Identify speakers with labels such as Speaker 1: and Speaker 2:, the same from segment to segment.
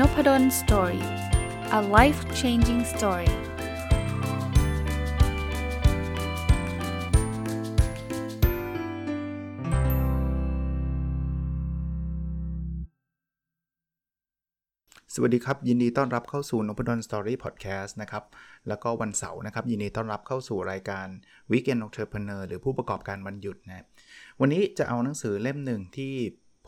Speaker 1: Nopadol's Story a life changing story สวัสดีครับ ยินดีต้อนรับเข้าสู่นพดล Story Podcast นะครับ แล้วก็วันเสาร์นะครับ ยินดีต้อนรับเข้าสู่รายการ Weekend Entrepreneur หรือผู้ประกอบการวันหยุดนะวันนี้จะเอาหนังสือเล่มหนึ่งที่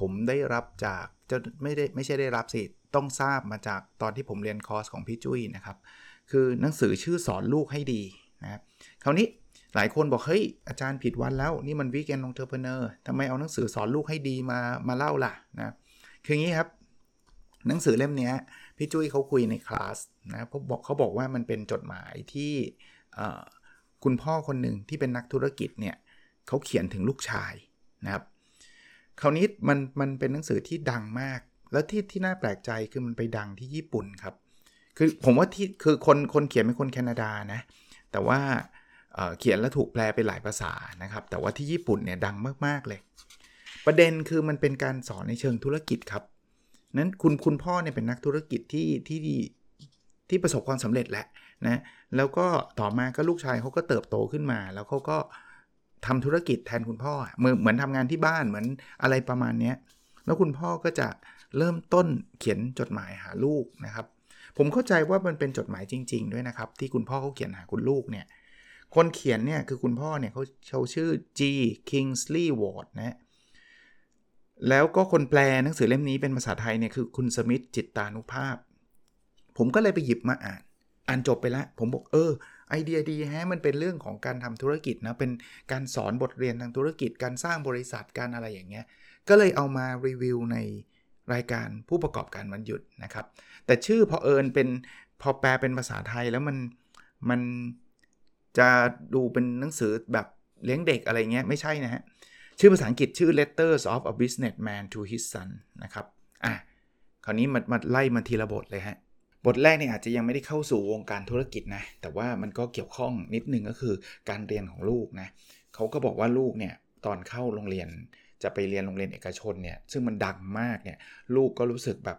Speaker 1: ผมได้รับจากจะไม่ได้ไม่ใช่ได้รับสิ ต้องทราบมาจากตอนที่ผมเรียนคอร์สของพี่จุ้ยนะครับ คือหนังสือชื่อสอนลูกให้ดีนะครับคราวนี้หลายคนบอกเฮ้ยอาจารย์ผิดวันแล้วนี่มัน Weekend Entrepreneur ทำไมเอาหนังสือสอนลูกให้ดีมามาเล่าล่ะนะคืออย่างนี้ครับ หนังสือเล่มนี้พี่จุ้ยเขาคุยในคลาสนะเขาบอกเขาบอกว่ามันเป็นจดหมายที่คุณพ่อคนหนึ่งที่เป็นนักธุรกิจเนี่ยเขาเขียนถึงลูกชายนะครับคราวนี้มันมันเป็นหนังสือที่ดังมาก แล้วที่ที่น่าแปลกใจคือมันไปดังที่ญี่ปุ่นครับ คือผมว่าที่คือคนคนเขียนเป็นคนแคนาดานะ แต่ว่าเขียนแล้วถูกแปลไปหลายภาษานะครับ แต่ว่าที่ญี่ปุ่นเนี่ยดังมากๆเลย ประเด็นคือมันเป็นการสอนในเชิงธุรกิจครับ นั้นคุณคุณพ่อเนี่ยเป็นนักธุรกิจที่ที่ที่ประสบความสำเร็จแหละนะ แล้วก็ต่อมาก็ลูกชายเขาก็เติบโตขึ้นมา แล้วเขาก็ทำธุรกิจแทนคุณพ่อเหมือนเหมือนทำงานที่บ้านเหมือนอะไรประมาณนี้แล้วคุณพ่อก็จะ เริ่มต้นเขียนจดหมายหาลูกนะครับ ผมเข้าใจว่ามันเป็นจดหมายจริง ๆ ด้วยนะครับ ที่คุณพ่อเขาเขียนหาคุณลูกเนี่ยคนเขียนเนี่ยคือคุณพ่อเนี่ยเขาเขาชื่อ G Kingsley Ward นะแล้วก็คนแปลหนังสือเล่มนี้เป็นภาษาไทยเนี่ยคือคุณสมิธจิตตานุภาพ ผมก็เลยไปหยิบมาอ่าน อ่านจบไปล้วผมบอกเออไอเดียดีแฮะมันเป็นเรื่องของการทำธุรกิจนะ เป็นการสอนบทเรียนทางธุรกิจการสร้างบริษัทการอะไรอย่างเงี้ย ก็เลยเอามารีวิวใน รายการผู้ประกอบการวันหยุดนะครับ แต่ชื่อพอเอิญเป็นพอแปลเป็นภาษาไทยแล้วมันมันจะดูเป็นหนังสือแบบเลี้ยงเด็กอะไรเงี้ยไม่ใช่นะฮะ ชื่อภาษาอังกฤษชื่อ Letters of a Businessman to His Son นะครับอะคราวนี้มามาไล่มาทีละบทเลยฮะบทแรกเนี่ยอาจจะยังไม่ได้เข้าสู่วงการธุรกิจนะ แต่ว่ามันก็เกี่ยวข้องนิดนึงก็คือการเรียนของลูกนะเขาก็บอกว่าลูกเนี่ยตอนเข้าโรงเรียน จะไปเรียนโรงเรียนเอกชนเนี่ยซึ่งมันดังมากเนี่ยลูกก็รู้สึกแบบ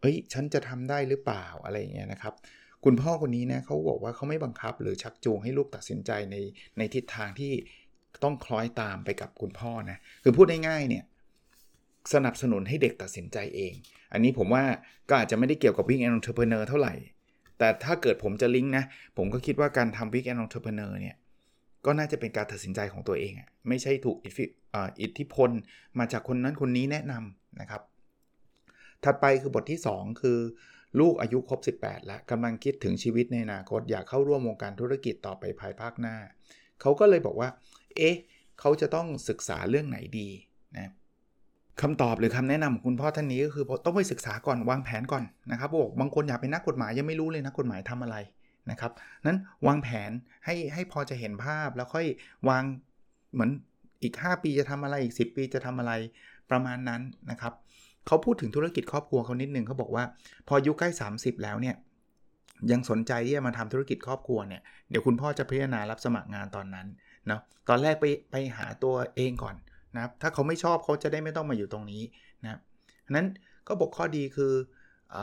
Speaker 1: เอ้ยฉันจะทำได้หรือเปล่าอะไรอย่างเงี้ยนะครับ คุณพ่อคนนี้นะเขาบอกว่าเขาไม่บังคับ หรือชักจูงให้ลูกตัดสินใจในในทิศทางที่ต้องคล้อยตามไปกับคุณพ่อนะคือพูดง่ายๆเนี่ยสนับสนุนให้เด็กตัดสินใจเอง อันนี้ผมว่าก็อาจจะไม่ได้เกี่ยวกับ Week End Entrepreneur เท่าไหร่ แต่ถ้าเกิดผมจะลิงก์นะ ผมก็คิดว่าการทำ Week End Entrepreneur เนี่ย ก็น่าจะเป็นการตัดสินใจของตัวเองอะไม่ใช่ถูกอิทธิพลมาจากคนนั้นคนนี้แนะนำนะครับ ถัดไปคือบทที่ 2 คือ ลูกอายุครบ 18 แล้วกำลังคิดถึงชีวิตในอนาคตอยากเข้าร่วมวงการธุรกิจต่อไปภายภาคหน้า เขาก็เลยบอกว่า เอ๊ะ เขาจะต้องศึกษาเรื่องไหนดีนะคำตอบหรือคำแนะนำของคุณพ่อท่านนี้ก็คือต้องไปศึกษาก่อนวางแผนก่อนนะครับบอกบางคนอยากเป็นนักกฎหมายยังไม่รู้เลยนักกฎหมายทำอะไร นะครับนั้นวางแผนให้ให้พอจะเห็นภาพแล้วค่อยวางเหมือนอีก 5 ปีจะทำอะไรอีก 10 ปีจะทำอะไรประมาณนั้นนะครับเขาพูดถึงธุรกิจครอบครัวเขานิดนึงเขาบอกว่าพออายุใกล้ 30 แล้วเนี่ยยังสนใจที่จะมาทำธุรกิจครอบครัวเนี่ยเดี๋ยวคุณพ่อจะพิจารณารับสมัครงานตอนนั้นเนาะตอนแรกไปไปหาตัวเองก่อนนะครับถ้าเขาไม่ชอบเขาจะได้ไม่ต้องมาอยู่ตรงนี้นะครับนั้นก็บอกข้อดีคืออ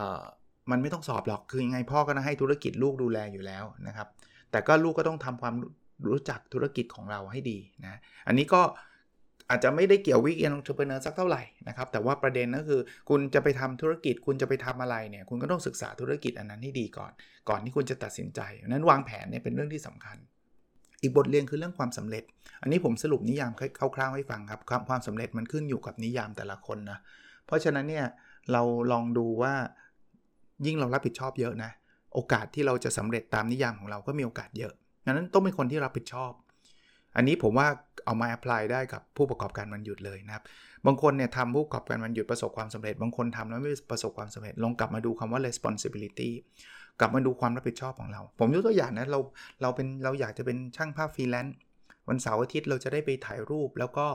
Speaker 1: มันไม่ต้องสอบหรอกคือยังไงพ่อก็ให้ธุรกิจลูกดูแลอยู่แล้วนะครับ แต่ก็ลูกก็ต้องทำความรู้จักธุรกิจของเราให้ดีนะอันนี้ก็อาจจะไม่ได้เกี่ยววิกเอนองเทอร์เพเนอร์สักเท่าไหร่นะครับ แต่ว่าประเด็นก็คือคุณจะไปทำธุรกิจ คุณจะไปทำอะไรเนี่ย คุณก็ต้องศึกษาธุรกิจอันนั้นให้ดีก่อน ก่อนที่คุณจะตัดสินใจนั้นวางแผนเนี่ยเป็นเรื่องที่สำคัญ อีกบทเรียนคือเรื่องความสำเร็จ อันนี้ผมสรุปนิยามคร่าวๆให้ฟังครับ ความความสำเร็จมันขึ้นอยู่กับนิยามแต่ละคนนะ เพราะฉะนั้นเนี่ยเราลองดูว่า ยิ่งเรารับผิดชอบเยอะนะ โอกาสที่เราจะสำเร็จตามนิยามของเราก็มีโอกาสเยอะดังนั้นต้องเป็นคนที่รับผิดชอบ อันนี้ผมว่าเอามาแอพพลายได้กับผู้ประกอบการวันหยุดเลยนะครับ บางคนเนี่ยทำผู้ประกอบการวันหยุดประสบความสำเร็จ บางคนทำแล้วไม่ประสบความสำเร็จ ลองกลับมาดูคำว่า responsibility กลับมาดูความรับผิดชอบของเรา ผมยกตัวอย่างนะ เรา เราเป็น เราอยากจะเป็นช่างภาพฟรีแลนซ์ วันเสาร์อาทิตย์เราจะได้ไปถ่ายรูปแล้วก็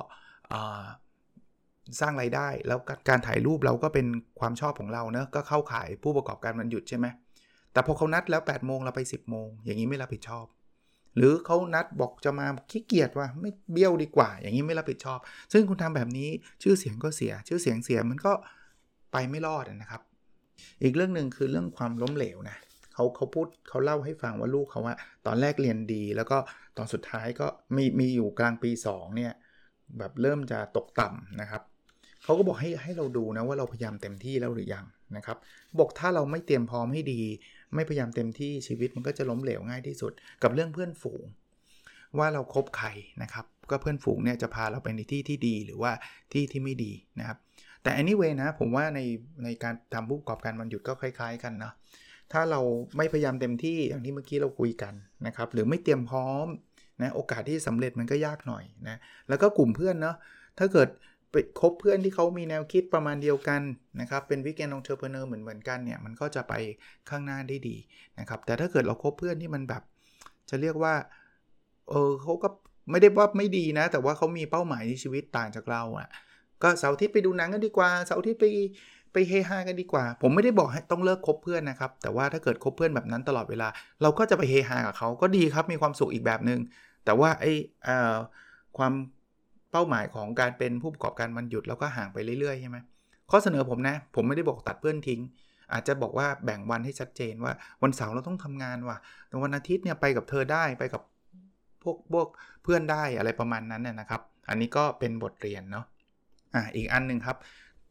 Speaker 1: สร้างไรายได้ แล้วการถ่ายรูปเราก็เป็นความชอบของเราเนะก็เข้าขายผู้ประกอบการมันหยุดใช่ไหมแต่พอเขานัดแล้ว8ปดโมงเราไป 10บโมงอย่างนี้ไม่รับผิดชอบ หรือเขานัดบอกจะมาขี้เกียจว่าไม่เบี้ยวดีกว่า อย่างนี้ไม่รับผิดชอบ ซึ่งคุณทำแบบนี้ชื่อเสียงก็เสีย ชื่อเสียงเสียมันก็ไปไม่รอดนะครับ อีกเรื่องหนึ่งคือเรื่องความล้มเหลวนะเขาเขาพูดเขาเล่าให้ฟังว่าลูกเขาว่าตอนแรกเรียนดี แล้วก็ตอนสุดท้ายก็มีมีอยู่กลางปี2เนี่ยแบบเริ่มจะตกต่ำนะครับ เขาก็บอกให้ให้เราดูนะว่าเราพยายามเต็มที่แล้วหรือยังนะครับ บอกถ้าเราไม่เตรียมพร้อมให้ดี ไม่พยายามเต็มที่ชีวิตมันก็จะล้มเหลวง่ายที่สุด กับเรื่องเพื่อนฝูง ว่าเราคบใครนะครับ ก็เพื่อนฝูงเนี่ยจะพาเราไปในที่ที่ดีหรือว่าที่ที่ไม่ดีนะครับ แต่ anyway นะผมว่าในในการทำผู้ประกอบการวันหยุดก็คล้าย ๆ กันนะถ้าเราไม่พยายามเต็มที่อย่างที่เมื่อกี้เราคุยกันนะครับ หรือไม่เตรียมพร้อมนะโอกาสที่สำเร็จมันก็ยากหน่อยนะแล้วก็กลุ่มเพื่อนเนาะถ้าเกิด ไปคบเพื่อนที่เขามีแนวคิดประมาณเดียวกันนะครับ เป็น Weekend Entrepreneur เหมือนเหมือนกันเนี่ย มันก็จะไปข้างหน้าได้ดีนะครับ แต่ถ้าเกิดเราคบเพื่อนที่มันแบบ จะเรียกว่า เออเขาก็ไม่ได้ว่าไม่ดีนะ แต่ว่าเขามีเป้าหมายในชีวิตต่างจากเราอะ่ะ ก็เสาร์อาทิตย์ไปดูหนังกันดีกว่า เสาร์อาทิตย์ไปไปเฮฮากันดีกว่า ผมไม่ได้บอกให้ต้องเลิกคบเพื่อนนะครับ แต่ว่าถ้าเกิดคบเพื่อนแบบนั้นตลอดเวลา เราก็จะไปเฮฮากับเขาก็ดีครับ มีความสุขอีกแบบหนึง่งแต่ว่าไอ้ความ เป้าหมายของการเป็นผู้ประกอบการวันหยุดแล้วก็ห่างไปเรื่อยๆใช่ไหมข้อเสนอผมนะ ผมไม่ได้บอกตัดเพื่อนทิ้ง อาจจะบอกว่าแบ่งวันให้ชัดเจนว่าวันเสาร์เราต้องทำงานว่ะแต่วันอาทิตย์เนี่ยไปกับเธอได้ไปกับพวกพวกเพื่อนได้อะไรประมาณนั้นน่ยนะครับ อันนี้ก็เป็นบทเรียนเนาะอะอีกอันหนึ่งครับ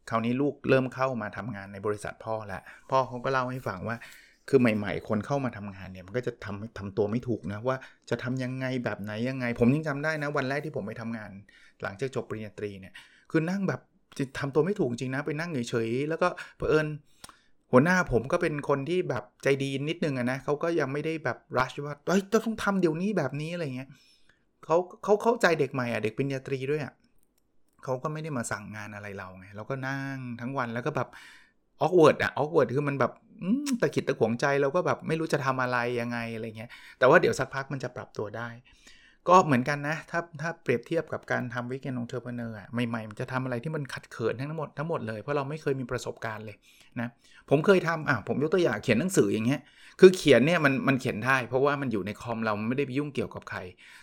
Speaker 1: คราวนี้ลูกเริ่มเข้ามาทำงานในบริษัทพ่อแล้วพ่อเขาก็เล่าให้ฟังว่า คือใหม่ ๆ คนเข้ามาทำงานเนี่ยมันก็จะทำทำตัวไม่ถูกนะว่าจะทำยังไงแบบไหนยังไง ผมยังจำได้นะวันแรกที่ผมไปทำงาน หลังจากจบปริญญาตรีเนี่ยคือนั่งแบบทำตัวไม่ถูกจริงนะ ไปนั่งเฉยๆแล้วก็เผอิญหัวหน้าผมก็เป็นคนที่แบบใจดีนิดนึงนะเขาก็ยังไม่ได้แบบ rush ว่าเฮ้ยต้องทำเดี๋ยวนี้แบบนี้อะไรเงี้ยเขาเขาเข้าใจเด็กใหม่อะเด็กปริญญาตรีด้วยอะเขาก็ไม่ได้มาสั่งงานอะไรเราไงเราก็นั่งทั้งวันแล้วก็แบบ awkward อะ awkward คือมันแบบตะขิดตะขวงใจเราก็แบบไม่รู้จะทำอะไรยังไงอะไรเงี้ยแต่ว่าเดี๋ยวสักพักมันจะปรับตัวได้ ก็เหมือนกันนะ ถ้าถ้าเปรียบเทียบกับการทำวิกเกนองเทอร์เพเนอร์ใหม่ๆ มันจะทำอะไรที่มันขัดเขินทั้งหมดทั้งหมดเลย เพราะเราไม่เคยมีประสบการณ์เลยนะผมเคยทำอะผมยกตัวอย่างเขียนหนังสืออย่างเงี้ยคือเขียนเนี่ยมันมันเขียนได้ เพราะว่ามันอยู่ในคอมเราไม่ได้ไปยุ่งเกี่ยวกับใคร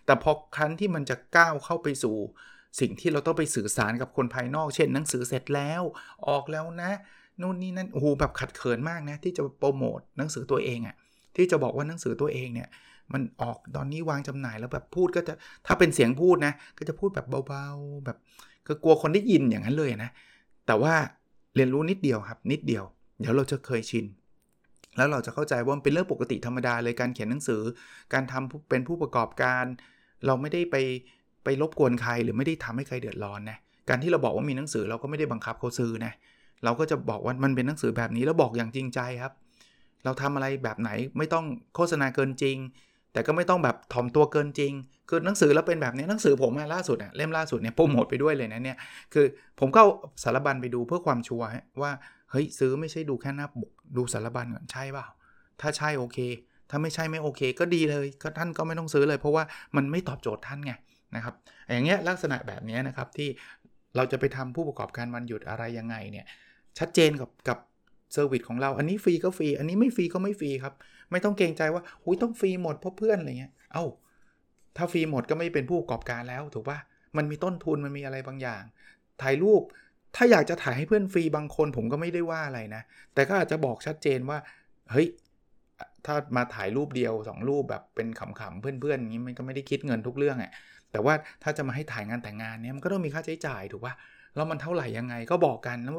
Speaker 1: แต่พอครั้นที่มันจะก้าวเข้าไปสู่ สิ่งที่เราต้องไปสื่อสารกับคนภายนอก เช่น หนังสือเสร็จแล้ว ออกแล้วนะนู่นนี่นั่นโอ้โหแบบขัดเขินมากนะที่จะโปรโมทหนังสือตัวเองอะ่ะที่จะบอกว่าหนังสือตัวเองเนี่ย มันออกตอนนี้วางจำหน่ายแล้วแบบพูดก็จะถ้าเป็นเสียงพูดนะ ก็จะพูดแบบเบาๆแบบก็กลัวคนได้ยินอย่างนั้นเลยนะ แต่ว่าเรียนรู้นิดเดียวครับ นิดเดียว เดี๋ยวเราจะเคยชิน แล้วเราจะเข้าใจว่ามันเป็นเรื่องปกติธรรมดาเลยการเขียนหนังสือ การทำเป็นผู้ประกอบการ เราไม่ได้ไปไปรบกวนใครหรือไม่ได้ทำให้ใครเดือดร้อนนะการที่เราบอกว่ามีหนังสือเราก็ไม่ได้บังคับเขาซื้อนะเราก็จะบอกว่ามันเป็นหนังสือแบบนี้แล้วบอกอย่างจริงใจครับ เราทำอะไรแบบไหนไม่ต้องโฆษณาเกินจริง แต่ก็ไม่ต้องแบบถ่อมตัวเกินจริง คือหนังสือแล้วเป็นแบบนี้หนังสือผมล่าสุดอะเล่มล่าสุดเนี่ยโปรโมทไปด้วยเลยนะเนี่ย คือผมก็สารบัญไปดูเพื่อความชัวร์ว่าเฮ้ยซื้อไม่ใช่ดูแค่หน้าปกดูสารบัญก่อนใช่เปล่า ถ้าใช่โอเค ถ้าไม่ใช่ไม่โอเค ก็ดีเลยก็ท่านก็ไม่ต้องซื้อเลย เพราะว่ามันไม่ตอบโจทย์ท่านไงนะครับ อย่างเงี้ยลักษณะแบบนี้นะครับที่เราจะไปทำผู้ประกอบการวันหยุดอะไรยังไงเนี่ยชัดเจนกับกับ service ของเรา อันนี้ฟรีก็ฟรี อันนี้ไม่ฟรีก็ไม่ฟรีครับ ไม่ต้องเกรงใจว่าหุยต้องฟรีหมดเพราะเพื่อนอะไรเงี้ย อ้าว ถ้าฟรีหมดก็ไม่เป็นผู้ประกอบการแล้วถูกปะมันมีต้นทุนมันมีอะไรบางอย่าง ถ่ายรูป ถ้าอยากจะถ่ายให้เพื่อนฟรีบางคนผมก็ไม่ได้ว่าอะไรนะ แต่ก็อาจจะบอกชัดเจนว่า เฮ้ย ถ้ามาถ่ายรูปเดียว 2 รูปแบบเป็นขำๆเพื่อนๆอย่างนี้มันก็ไม่ได้คิดเงินทุกเรื่องอะ่ะ แต่ว่าถ้าจะมาให้ถ่ายงานแต่งงานเนี้ยมันก็ต้องมีค่าใช้จ่ายถูกปะ แล้วมันเท่าไหร่ยังไงก็บอกกันแล้ว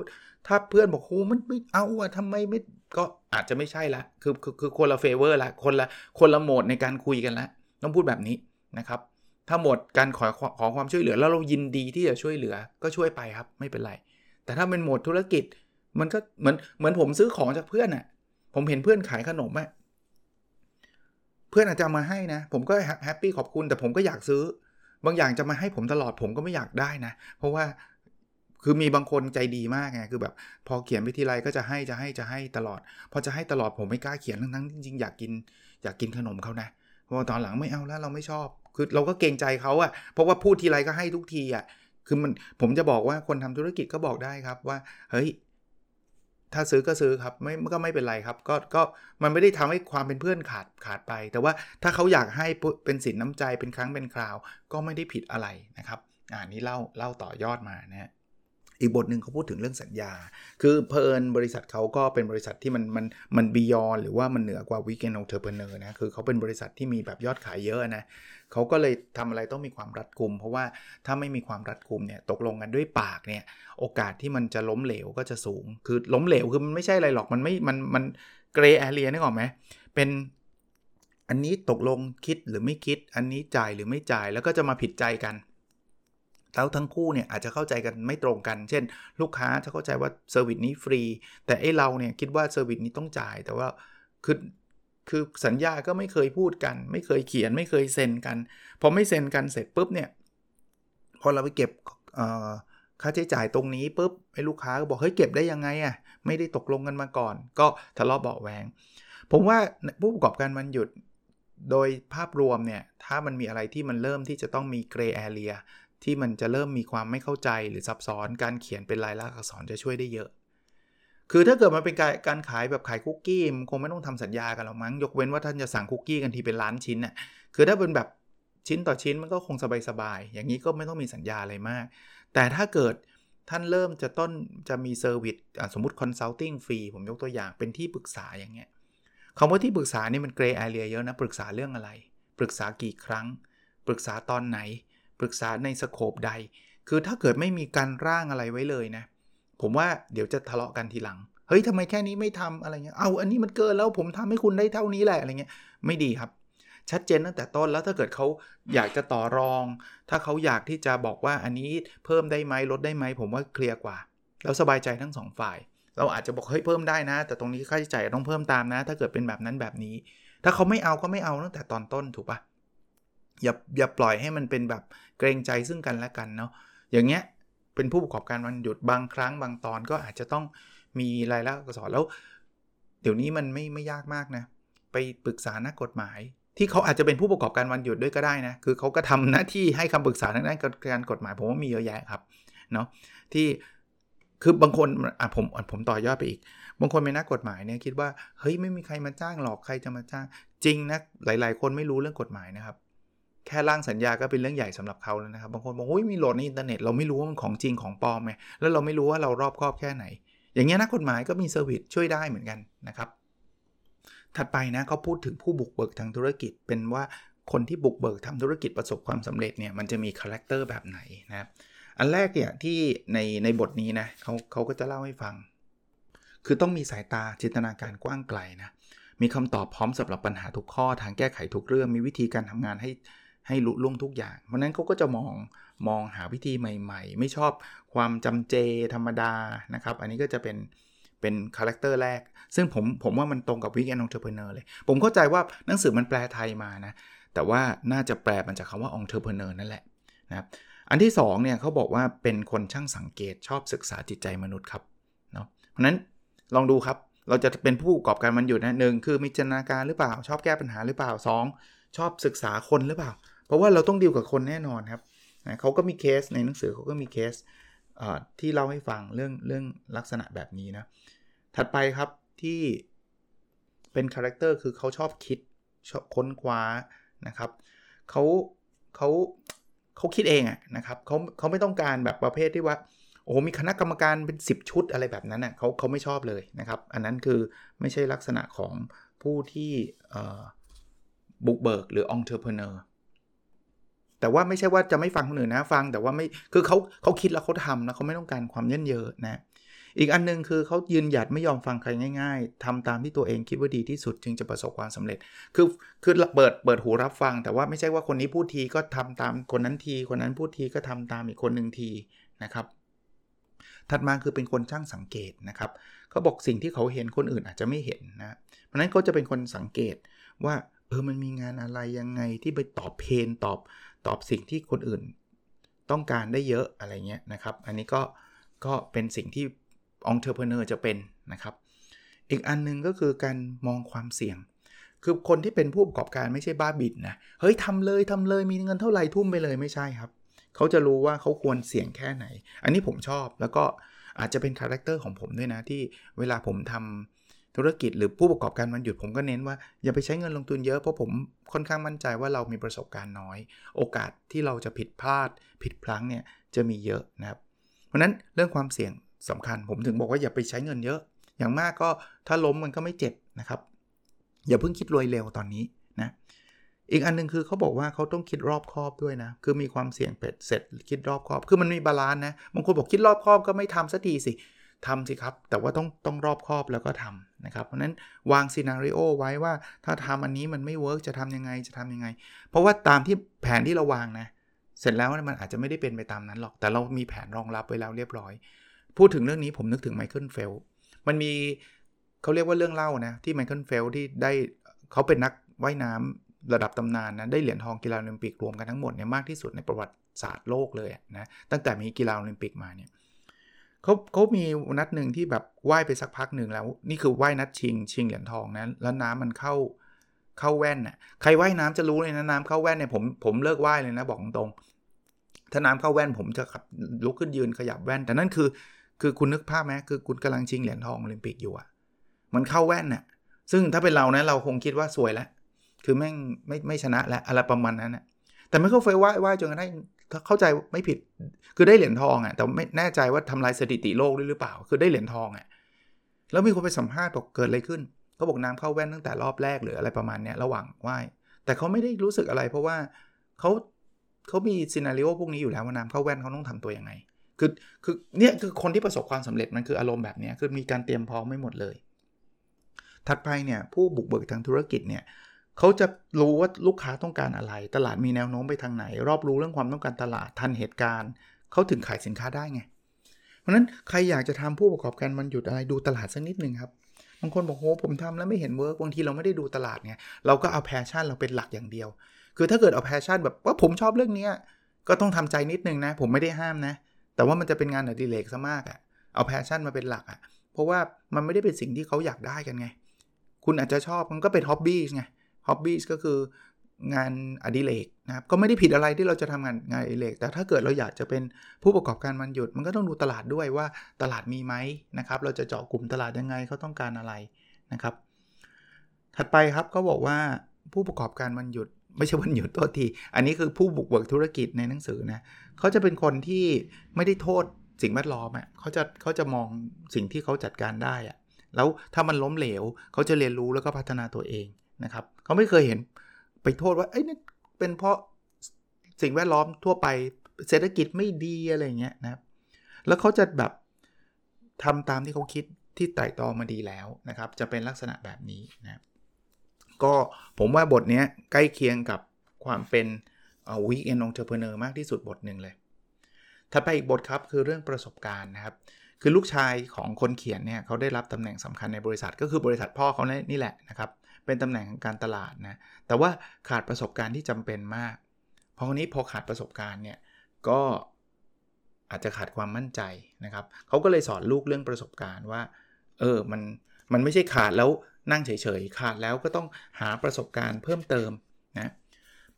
Speaker 1: ถ้าเพื่อนบอกโอ้มันไม่เอาอะทำไมไม่ก็อาจจะไม่ใช่ละคือคือคือคนละเฟเวอร์ละคนละคนละโหมดในการคุยกันละต้องพูดแบบนี้นะครับ ถ้าหมดการขอขอความช่วยเหลือแล้วเรายินดีที่จะช่วยเหลือก็ช่วยไปครับไม่เป็นไร แต่ถ้าเป็นโหมดธุรกิจ มันก็เหมือนเหมือนผมซื้อของจากเพื่อนอะผมเห็นเพื่อนขายขนมอะเพื่อนอาจจะมาให้นะ ผมก็ happy ขอบคุณแต่ผมก็อยากซื้อบางอย่างจะมาให้ผมตลอดผมก็ไม่อยากได้นะ เพราะว่า คือมีบางคนใจดีมากไงคือแบบ พอเขียนไปทีไรก็จะให้จะให้จะให้ตลอด พอจะให้ตลอดผมไม่กล้าเขียนทั้งทั้งจริงๆอยากกินอยากกินขนมเขานะพอตอนหลังไม่เอาแล้วเราไม่ชอบ คือเราก็เกรงใจเขาอะเพราะว่าพูดทีไรก็ให้ทุกทีอะคือมันผมจะบอกว่าคนทำธุรกิจก็บอกได้ครับว่า เฮ้ยถ้าซื้อก็ซื้อครับไม่ก็ไม่เป็นไรครับ ก็ก็มันไม่ได้ทำให้ความเป็นเพื่อนขาดขาดไป แต่ว่าถ้าเขาอยากให้เป็นสินน้ำใจเป็นครั้งเป็นคราว ก็ไม่ได้ผิดอะไรนะครับ อ่านี้เล่าเล่าต่อยอดมานะ อีกบทหนึ่งเขาพูดถึงเรื่องสัญญา คือเผอิญบริษัทเขาก็เป็นบริษัทที่มันมันมัน beyond หรือว่ามันเหนือกว่า weekend entrepreneur นะคือเขาเป็นบริษัทที่มีแบบยอดขายเยอะนะเขาก็เลยทำอะไรต้องมีความรัดกุม เพราะว่าถ้าไม่มีความรัดกุมเนี่ยตกลงกันด้วยปากเนี่ยโอกาสที่มันจะล้มเหลวก็จะสูง คือล้มเหลวคือมันไม่ใช่อะไรหรอกมันไม่มันมัน grey area นึกออกไหมเป็นอันนี้ตกลงคิดหรือไม่คิด อันนี้จ่ายหรือไม่จ่ายแล้วก็จะมาผิดใจกัน แล้วทั้งคู่เนี่ยอาจจะเข้าใจกันไม่ตรงกัน เช่น ลูกค้าจะเข้าใจว่า service นี้ฟรี แต่ไอ้เราเนี่ยคิดว่า service นี้ต้องจ่าย แต่ว่าคือคือสัญญาก็ไม่เคยพูดกัน ไม่เคยเขียนไม่เคยเซ็นกัน พอไม่เซ็นกันเสร็จปุ๊บเนี่ยพอเราไปเก็บค่าใช้จ่ายตรงนี้ปุ๊บไอ้ลูกค้าก็บอกเฮ้ยเก็บได้ยังไงอะ่ะไม่ได้ตกลงกันมาก่อน ก็ทะเลาะเบาแวง ผมว่าผู้ประกอบการมันหยุดโดยภาพรวมเนี่ย ถ้ามันมีอะไรที่มันเริ่มที่จะต้องมีเกรย์แอเรีย ที่มันจะเริ่มมีความไม่เข้าใจหรือซับซ้อนการเขียนเป็นลายลักษณ์อักษรจะช่วยได้เยอะ คือถ้าเกิดมันเป็นการการขายแบบขายคุกกี้มันคงไม่ต้องทำสัญญากันหรอกมั้งยกเว้นว่าท่านจะสั่งคุกกี้กันทีเป็นล้านชิ้นน่ะคือถ้าเป็นแบบชิ้นต่อชิ้นมันก็คงสบายๆอย่างนี้ก็ไม่ต้องมีสัญญาอะไรมาก แต่ถ้าเกิดท่านเริ่มจะต้นจะมี service สมมติ consulting fee ผมยกตัวอย่างเป็นที่ปรึกษาอย่างเงี้ยคำว่าที่ปรึกษานี่มัน grey area เยอะนะ ปรึกษาเรื่องอะไร ปรึกษากี่ครั้ง ปรึกษาตอนไหน ปรึกษาใน scope ใด คือถ้าเกิดไม่มีการร่างอะไรไว้เลยนะ ผมว่าเดี๋ยวจะทะเลาะกันทีหลัง เฮ้ยทำไมแค่นี้ไม่ทำอะไรเงี้ย เอาอันนี้มันเกินแล้วผมทำให้คุณได้เท่านี้แหละอะไรเงี้ย ไม่ดีครับ ชัดเจนตั้งแต่ต้นแล้วถ้าเกิดเขาอยากจะต่อรอง ถ้าเขาอยากที่จะบอกว่าอันนี้เพิ่มได้ไหมลดได้ไหมผมว่าเคลียร์กว่า แล้วสบายใจทั้งสองฝ่าย เราอาจจะบอกเฮ้ยเพิ่มได้นะ แต่ตรงนี้ค่าใช้จ่ายต้องเพิ่มตามนะ ถ้าเกิดเป็นแบบนั้นแบบนี้ ถ้าเขาไม่เอาก็ไม่เอาตั้งแต่ตอนต้นถูกปะอย่าอย่าปล่อยให้มันเป็นแบบ เกรงใจซึ่งกันและกันเนาะอย่างเงี้ยเป็นผู้ประกอบการวันหยุดบางครั้งบางตอนก็อาจจะต้องมีรายละอักษรแล้ว เดี๋ยวนี้มันไม่ไม่ยากมากนะ ไปปรึกษานักกฎหมาย ที่เขาอาจจะเป็นผู้ประกอบการวันหยุดด้วยก็ได้นะ คือเขาก็ทำหน้าที่ให้คำปรึกษาทางด้านการกฎหมาย ผมว่ามีเยอะแยะครับเนาะที่คือบางคนอะผมผมต่อยอดไปอีก บางคนเป็นนักกฎหมายเนี่ยคิดว่าเฮ้ยไม่มีใครมาจ้างหรอกใครจะมาจ้างจริงนะหลาย ๆ คนไม่รู้เรื่องกฎหมายนะครับ แค่ร่างสัญญาก็เป็นเรื่องใหญ่สำหรับเขาแล้วนะครับ บางคนบอกโอ้ยมีโหลดในอินเทอร์เน็ตเราไม่รู้ว่ามันของจริงของปลอมไงแล้วเราไม่รู้ว่าเรารอบคอบแค่ไหน อย่างเงี้ยนักกฎหมายก็มี service ช่วยได้เหมือนกันนะครับถัดไปนะเขาพูดถึงผู้บุกเบิกทางธุรกิจ เป็นว่าคนที่บุกเบิกทำธุรกิจประสบความสำเร็จเนี่ยมันจะมี character แบบไหนนะครับอันแรกเนี่ยที่ในในบทนี้นะเขาเขาก็จะเล่าให้ฟัง คือต้องมีสายตาจินตนาการกว้างไกลนะมีคำตอบพร้อมสำหรับปัญหาทุกข้อทางแก้ไขทุกเรื่อง มีวิธีการทำงานให้ ให้ลุล่วงทุกอย่าง เพราะนั้นเขาก็จะมองมองหาวิธีใหม่ ๆ ไม่ชอบความจำเจธรรมดานะครับ อันนี้ก็จะเป็นเป็น character แรก ซึ่งผมผมว่ามันตรงกับ weekend entrepreneur เลย ผมเข้าใจว่าหนังสือมันแปลไทยมานะ แต่ว่าน่าจะแปลมาจากคำว่า entrepreneur นั่นแหละนะครับอันที่2เนี่ยเขาบอกว่าเป็นคนช่างสังเกตชอบศึกษาจิตใจมนุษย์ครับเนาะเพราะนั้นลองดูครับเราจะเป็นผู้ประกอบการวันหยุดนะหนึ่งคือมีจินตนาการหรือเปล่า ชอบแก้ปัญหาหรือเปล่า 2 ชอบศึกษาคนหรือเปล่า เพราะว่าเราต้องดีลกับคนแน่นอนครับนะเขาก็มีเคสในหนังสือเขาก็มีเคสที่เล่าให้ฟังเรื่องเรื่องลักษณะแบบนี้นะ ถัดไปครับที่เป็น character คือเขาชอบคิดชอบค้นคว้านะครับเขาเขาเขาคิดเองอะนะครับเขาเขาไม่ต้องการแบบประเภทที่ว่าโอ้มีคณะกรรมการเป็น 10 ชุดอะไรแบบนั้นอะเขาเขาไม่ชอบเลยนะครับ อันนั้นคือไม่ใช่ลักษณะของผู้ที่บุกเบิกหรือองเทอร์เพเนอร์ แต่ว่าไม่ใช่ว่าจะไม่ฟังคนอื่นนะฟัง แต่ว่าไม่คือเขาเขาคิดแล้วเขาทำแล้วเขาไม่ต้องการความเยินเยอะนะ อีกอันนึงคือเขายืนหยัดไม่ยอมฟังใครง่าย ๆทำตามที่ตัวเองคิดว่าดีที่สุดจึงจะประสบความสำเร็จ คือคือเปิดเปิดหูรับฟัง แต่ว่าไม่ใช่ว่าคนนี้พูดทีก็ทำตามคนนั้นที คนนั้นพูดทีก็ทำตามอีกคนหนึ่งทีนะครับถัดมาคือเป็นคนช่างสังเกตนะครับเขาบอกสิ่งที่เขาเห็นคนอื่นอาจจะไม่เห็นนะเพราะนั้นเขาจะเป็นคนสังเกตว่าเออมันมีงานอะไรยังไงที่ไปตอบเพนตอบ ตอบสิ่งที่คนอื่นต้องการได้เยอะอะไรเงี้ยนะครับ อันนี้ก็ก็เป็นสิ่งที่องเทอร์เพเนอร์จะเป็นนะครับ อีกอันนึงก็คือการมองความเสี่ยง คือคนที่เป็นผู้ประกอบการไม่ใช่บ้าบิดนะ เฮ้ยทำเลยทำเลยมีเงินเท่าไหร่ทุ่มไปเลยไม่ใช่ครับ เขาจะรู้ว่าเขาควรเสี่ยงแค่ไหน อันนี้ผมชอบแล้วก็อาจจะเป็น character ของผมด้วยนะที่เวลาผมทำ ธุรกิจหรือผู้ประกอบการวันหยุดผมก็เน้นว่าอย่าไปใช้เงินลงทุนเยอะเพราะผมค่อนข้างมั่นใจว่าเรามีประสบการณ์น้อย โอกาสที่เราจะผิดพลาด ผิดพลั้งเนี่ยจะมีเยอะนะครับเพราะนั้นเรื่องความเสี่ยงสำคัญ ผมถึงบอกว่าอย่าไปใช้เงินเยอะ อย่างมากก็ถ้าล้มมันก็ไม่เจ็บนะครับ อย่าเพิ่งคิดรวยเร็วตอนนี้นะอีกอันนึงคือเขาบอกว่าเขาต้องคิดรอบคอบด้วยนะ คือมีความเสี่ยงเป็ดเสร็จคิดรอบคอบ คือมันมี balance นะ บางคนบอกคิดรอบคอบก็ไม่ทำสักทีสิทำสิครับ แต่ว่าต้องต้องรอบคอบแล้วก็ทำ นะครับ เพราะนั้นวาง scenario ไว้ว่าถ้าทำอันนี้มันไม่ work จะทำยังไงจะทำยังไง เพราะว่าตามที่แผนที่เราวางนะ เสร็จแล้วมันอาจจะไม่ได้เป็นไปตามนั้นหรอก แต่เรามีแผนรองรับไว้แล้วเรียบร้อย พูดถึงเรื่องนี้ผมนึกถึงไมเคิลเฟลป์ส มันมีเขาเรียกว่าเรื่องเล่านะที่ไมเคิลเฟลป์สที่ได้เขาเป็นนักว่ายน้ำระดับตำนานนะได้เหรียญทองกีฬาโอลิมปิกรวมกันทั้งหมดเนี่ยมากที่สุดในประวัติศาสตร์โลกเลยนะตั้งแต่มีกีฬาโอลิมปิกมาเนี่ย เขาเขามีนัดหนึ่งที่แบบว่ายไปสักพักหนึ่งแล้ว นี่คือว่ายนัดชิงชิงเหรียญทองนะแล้วน้ำมันเข้าเข้าแว่นน่ะใครว่ายน้ำจะรู้เลยนะน้ำเข้าแว่นเนี่ยผมผมเลิกว่ายเลยนะบอกตรงถ้าน้ำเข้าแว่นผมจะขับลุกขึ้นยืนขยับแว่น แต่นั่นคือ คือคุณนึกภาพไหมคือคุณกำลังชิงเหรียญทองโอลิมปิกอยู่อะมันเข้าแว่นน่ะ ซึ่งถ้าเป็นเรานะเราคงคิดว่าสวยแล้วคือแม่งไม่ไม่ชนะแล้วอะไรประมาณนั้นนะแต่ไม่เข้าไฟว่ายว่ายจนกระทั่ง เข้าใจไม่ผิด คือได้เหรียญทองอะแต่ไม่แน่ใจว่าทำลายสถิติโลกด้วยหรือเปล่า คือได้เหรียญทองอะแล้วมีคนไปสัมภาษณ์บอกเกิดอะไรขึ้นก็บอกน้ำเข้าแว่นตั้งแต่รอบแรกหรืออะไรประมาณเนี้ยระหว่างว่ายแต่เขาไม่ได้รู้สึกอะไร เพราะว่าเขาเขามี scenario พวกนี้อยู่แล้วว่าน้ำเข้าแว่นเขาต้องทำตัวยังไง คือคือเนี่ยคือคนที่ประสบความสำเร็จมันคืออารมณ์แบบนี้คือมีการเตรียมพร้อมไว้หมดเลย ถัดไปเนี่ยผู้บุกเบิกทางธุรกิจเนี่ย เขาจะรู้ว่าลูกค้าต้องการอะไร ตลาดมีแนวโน้มไปทางไหน รอบรู้เรื่องความต้องการตลาดทันเหตุการณ์เขาถึงขายสินค้าได้ไง เพราะนั้นใครอยากจะทำผู้ประกอบการวันหยุดอะไรดูตลาดสักนิดหนึ่งครับบางคนบอกโหผมทำแล้วไม่เห็น work บางทีเราไม่ได้ดูตลาดไงเราก็เอา passion เราเป็นหลักอย่างเดียว คือถ้าเกิดเอา passion แบบว่าผมชอบเรื่องนี้ก็ต้องทำใจนิดนึงนะ ผมไม่ได้ห้ามนะ แต่ว่ามันจะเป็นงานอดิเรกซะมากอะ่ะเอา passion มาเป็นหลักอะ่ะเพราะว่ามันไม่ได้เป็นสิ่งที่เขาอยากได้กันไง คุณอาจจะชอบมันก็เป็น hobby ไง hobby ก็คืองานอดิเรกนะครับก็ไม่ได้ผิดอะไรที่เราจะทำงานงานอดิเรกแต่ถ้าเกิดเราอยากจะเป็นผู้ประกอบการวันหยุด มันก็ต้องดูตลาดด้วยว่าตลาดมีไหมนะครับเราจะเจาะกลุ่มตลาดยังไงเขาต้องการอะไรนะครับ ถัดไปครับก็บอกว่าผู้ประกอบการมันหยุด ไม่ใช่วันหยุดตัวที อันนี้คือผู้บุกเบิกธุรกิจในหนังสือนะเขาจะเป็นคนที่ไม่ได้โทษสิ่งแวดล้อมอะเขาจะเขาจะมองสิ่งที่เขาจัดการได้อะแล้วถ้ามันล้มเหลวเขาจะเรียนรู้แล้วก็พัฒนาตัวเองนะครับ เขาไม่เคยเห็นไปโทษว่าไอ้นี่เป็นเพราะสิ่งแวดล้อมทั่วไปเศรษฐกิจไม่ดีอะไรเงี้ยนะครับ แล้วเขาจะแบบทำตามที่เขาคิดที่ไต่ตองมาดีแล้วนะครับ จะเป็นลักษณะแบบนี้นะก็ผมว่าบทนี้ใกล้เคียงกับความเป็นวิกเอนองเทอร์เพเนอร์มากที่สุดบทหนึ่งเลยถัดไปอีกบทครับคือเรื่องประสบการณ์นะครับ คือลูกชายของคนเขียนเนี่ยเขาได้รับตำแหน่งสำคัญในบริษัทก็คือบริษัทพ่อเขานี่แหละนะครับ เป็นตำแหน่งของการตลาดนะ แต่ว่าขาดประสบการณ์ที่จำเป็นมาก เพราะนี้พอขาดประสบการณ์เนี่ย ก็อาจจะขาดความมั่นใจนะครับ เขาก็เลยสอนลูกเรื่องประสบการณ์ว่า เออ มัน มันไม่ใช่ขาดแล้วนั่งเฉยๆ ขาดแล้วก็ต้องหาประสบการณ์เพิ่มเติมนะ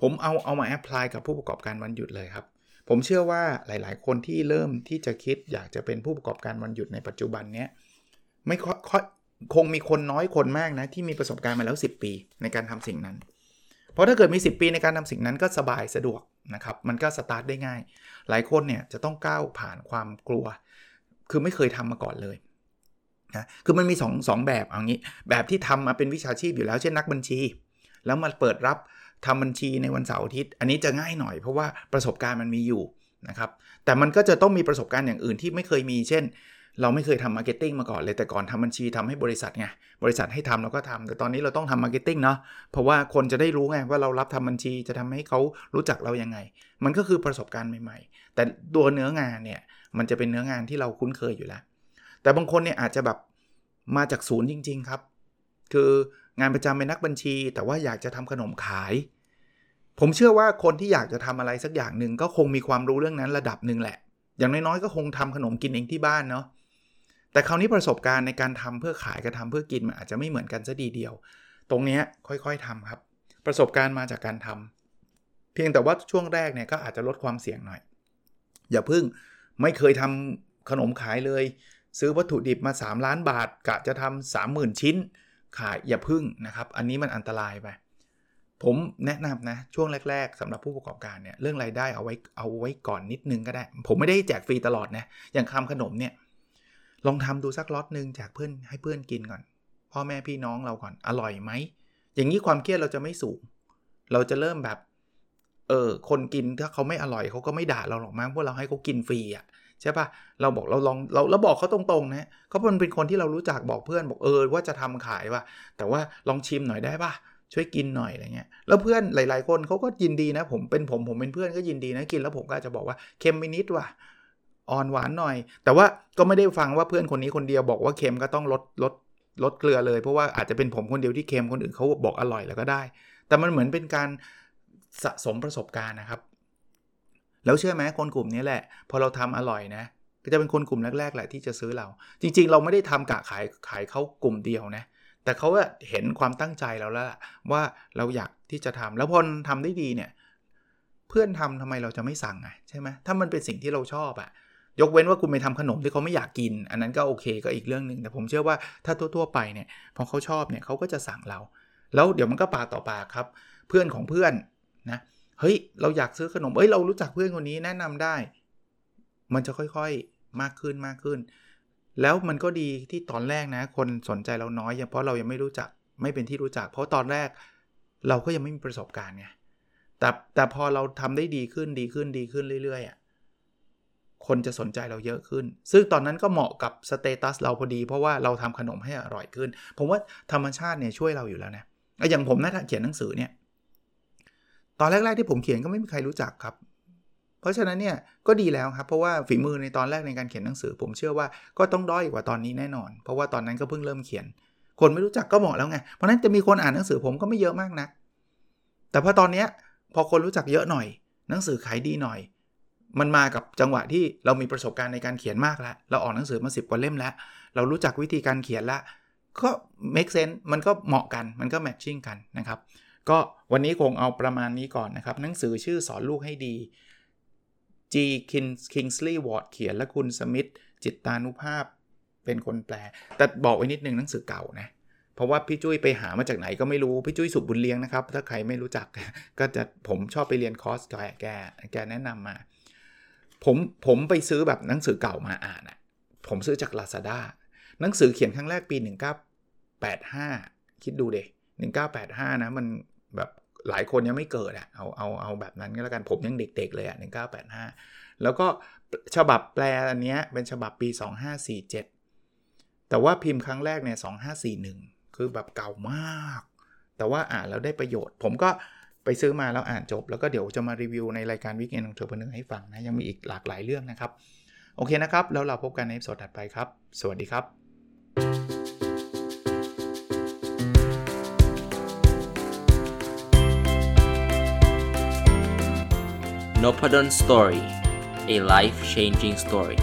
Speaker 1: ผมเอาเอามาแอพพลายกับผู้ประกอบการวันหยุดเลยครับ ผมเชื่อว่าหลายๆ คนที่เริ่มที่จะคิดอยากจะเป็นผู้ประกอบการวันหยุดในปัจจุบันเนี้ยไม่ค่อย คงมีคนน้อยคนมากนะที่มีประสบการณ์มาแล้ว 10 ปีในการทำสิ่งนั้น เพราะถ้าเกิดมี 10 ปีในการทำสิ่งนั้นก็สบายสะดวกนะครับ มันก็สตาร์ทได้ง่าย หลายคนเนี่ยจะต้องก้าวผ่านความกลัว คือไม่เคยทำมาก่อนเลยนะคือมันมี2อสแบบเอางี้ แบบที่ทำมาเป็นวิชาชีพอยู่แล้วเช่นนักบัญชี แล้วมาเปิดรับทำบัญชีในวันเสาร์อาทิตย์ อันนี้จะง่ายหน่อยเพราะว่าประสบการณ์มันมีอยู่นะครับ แต่มันก็จะต้องมีประสบการณ์อย่างอื่นที่ไม่เคยมี เช่น เราไม่เคยทำ marketing มาก่อนเลยแต่ก่อนทำบัญชีทำให้บริษัทไงบริษัทให้ทำเราก็ทำแต่ตอนนี้เราต้องทำ marketing เนาะเพราะว่าคนจะได้รู้ไงว่าเรารับทำบัญชีจะทำให้เขารู้จักเรายังไง มันก็คือประสบการณ์ใหม่ๆ แต่ตัวเนื้องานเนี่ยมันจะเป็นเนื้องานที่เราคุ้นเคยอยู่แล้ว แต่บางคนเนี่ยอาจจะแบบมาจากศูนย์จริง ๆ ครับ คืองานประจำเป็นนักบัญชี แต่ว่าอยากจะทำขนมขาย ผมเชื่อว่าคนที่อยากจะทำอะไรสักอย่างหนึ่งก็คงมีความรู้เรื่องนั้นระดับหนึ่งแหละ อย่างน้อยๆก็คงทำขนมกินเองที่บ้านเนาะ แต่คราวนี้ประสบการณ์ในการทำเพื่อขายกับทาเพื่อกินมันอาจจะไม่เหมือนกันซะดีเดียว ตรงนี้ค่อยๆทำครับ ประสบการณ์มาจากการทำเพียงแต่ว่าช่วงแรกเนี่ยก็อาจจะลดความเสี่ยงหน่อย อย่าพึ่งไม่เคยทำขนมขายเลย ซื้อวัตถุดิบมา 3 ล้านบาทกะจะทำ30,000 ชิ้น ขายอย่าพึ่งนะครับ อันนี้มันอันตรายไปผมแนะนำนะ ช่วงแรก ๆสำหรับผู้ประกอบการเนี่ยเรื่องรายได้เอาไว้เอาไว้ก่อนนิดนึงก็ได้ ผมไม่ได้แจกฟรีตลอดนะอย่างคำขนมเนี่ย ลองทำดูสักล็อตหนึ่งแจกเพื่อนให้เพื่อนกินก่อน พ่อแม่พี่น้องเราก่อนอร่อยไหม อย่างนี้ความเครียดเราจะไม่สูง เราจะเริ่มแบบ เออคนกินถ้าเขาไม่อร่อยเขาก็ไม่ด่าเราหรอกมั้งเพราะเราให้เขากินฟรีอะใช่ปะเราบอกเราลองเราเราบอกเขาตรงๆนะเขาเป็นเป็นคนที่เรารู้จักบอกเพื่อนบอกเออว่าจะทำขายว่ะแต่ว่าลองชิมหน่อยได้ปะช่วยกินหน่อยอะไรเงี้ยแล้วเพื่อนหลาย ๆ คนเขาก็ยินดีนะ ผมเป็นผมผมเป็นเพื่อนก็ยินดีนะกินแล้วผมก็จะบอกว่าเค็มไปนิดว่ะ อ่อนหวานหน่อย แต่ว่าก็ไม่ได้ฟังว่าเพื่อนคนนี้คนเดียวบอกว่าเค็มก็ต้องลดลดลดเกลือเลย เพราะว่าอาจจะเป็นผมคนเดียวที่เค็มคนอื่นเขาบอกอร่อยแล้วก็ได้ แต่มันเหมือนเป็นการสะสมประสบการณ์นะครับ แล้วเชื่อไหมคนกลุ่มนี้แหละ พอเราทำอร่อยนะก็จะเป็นคนกลุ่มแรกๆแหละที่จะซื้อเรา จริง ๆ เราไม่ได้ทำกะขายขายเขากลุ่มเดียวนะแต่เขาเห็นความตั้งใจเราแล้วว่าเราอยากที่จะทำแล้วพอทำได้ดีเนี่ย เพื่อนทำทำไมเราจะไม่สั่งอะใช่ไหมถ้ามันเป็นสิ่งที่เราชอบอะ ยกเว้นว่าคุณไปทำขนมที่เขาไม่อยากกิน อันนั้นก็โอเคก็อีกเรื่องหนึ่งแต่ผมเชื่อว่าถ้าทั่วๆไปเนี่ยพอเขาชอบเนี่ยเขาก็จะสั่งเรา แล้วเดี๋ยวมันก็ปากต่อปากครับ เพื่อนของเพื่อนนะเฮ้ยเราอยากซื้อขนมเอ้ยเรารู้จักเพื่อนคนนี้แนะนำได้ มันจะค่อยๆมากขึ้นมากขึ้น แล้วมันก็ดีที่ตอนแรกนะ คนสนใจเราน้อยเพราะเรายังไม่รู้จักไม่เป็นที่รู้จัก เพราะตอนแรกเราก็ยังไม่มีประสบการณ์ไงแต่แต่พอเราทำได้ดีขึ้นดีขึ้นดีขึ้นเรื่อยๆอะ คนจะสนใจเราเยอะขึ้น ซึ่งตอนนั้นก็เหมาะกับสเตตัสเราพอดี เพราะว่าเราทำขนมให้อร่อยขึ้น ผมว่าธรรมชาติเนี่ยช่วยเราอยู่แล้วนะอย่างผมนะเขียนหนังสือเนี่ย ตอนแรก ๆ ที่ผมเขียนก็ไม่มีใครรู้จักครับ เพราะฉะนั้นเนี่ยก็ดีแล้วครับ เพราะว่าฝีมือในตอนแรกในการเขียนหนังสือ ผมเชื่อว่าก็ต้องด้อยกว่าตอนนี้แน่นอน เพราะว่าตอนนั้นก็เพิ่งเริ่มเขียน คนไม่รู้จักก็เหมาะแล้วไง เพราะนั้นจะมีคนอ่านหนังสือผมก็ไม่เยอะมากนะัก แต่พอตอนเนี้ยพอคนรู้จักเยอะหน่อย หนังสือขายดีหน่อย มันมากับจังหวะที่เรามีประสบการณ์ในการเขียนมากแล้ว เราออกหนังสือมาสิบกว่าเล่มแล้ว เรารู้จักวิธีการเขียนแล้วก็ make sense มันก็เหมาะกันมันก็ matching กันนะครับ ก็วันนี้คงเอาประมาณนี้ก่อนนะครับ หนังสือชื่อสอนลูกให้ดี G Kingsley Ward เขียนและคุณสมิธจิตตานุภาพเป็นคนแปล แต่บอกไว้นิดนึงหนังสือเก่านะ เพราะว่าพี่จุ้ยไปหามาจากไหนก็ไม่รู้ พี่จุ้ยสุบุญเลี้ยงนะครับ ถ้าใครไม่รู้จักก็จะผมชอบไปเรียนคอร์สแกแกแกแนะนำมา ผมผมไปซื้อแบบหนังสือเก่ามาอ่านอะผมซื้อจาก Lazada หนังสือเขียนครั้งแรกปี 1985 คิดดูเด1985 นะ มันแบบหลายคนยังไม่เกิดอะเอาเอาเอาแบบนั้นก็แล้วกันผมยังเด็กๆเลยอะ1985 แล้วก็ฉบับแปลอันเนี้ยเป็นฉบับปี 2547 แต่ว่าพิมพ์ครั้งแรกเนี่ย2541 คือแบบเก่ามาก แต่ว่าอ่านแล้วได้ประโยชน์ ผมก็ ไปซื้อมาแล้วอ่านจบ แล้วก็เดี๋ยวจะมารีวิวในรายการวิกเอนของเธอเพนให้ฟังนะ ยังมีอีกหลากหลายเรื่องนะครับ โอเคนะครับ แล้วเราพบกันในสดถัดไปครับ สวัสดีครับ
Speaker 2: n o p a d o n Story a life changing story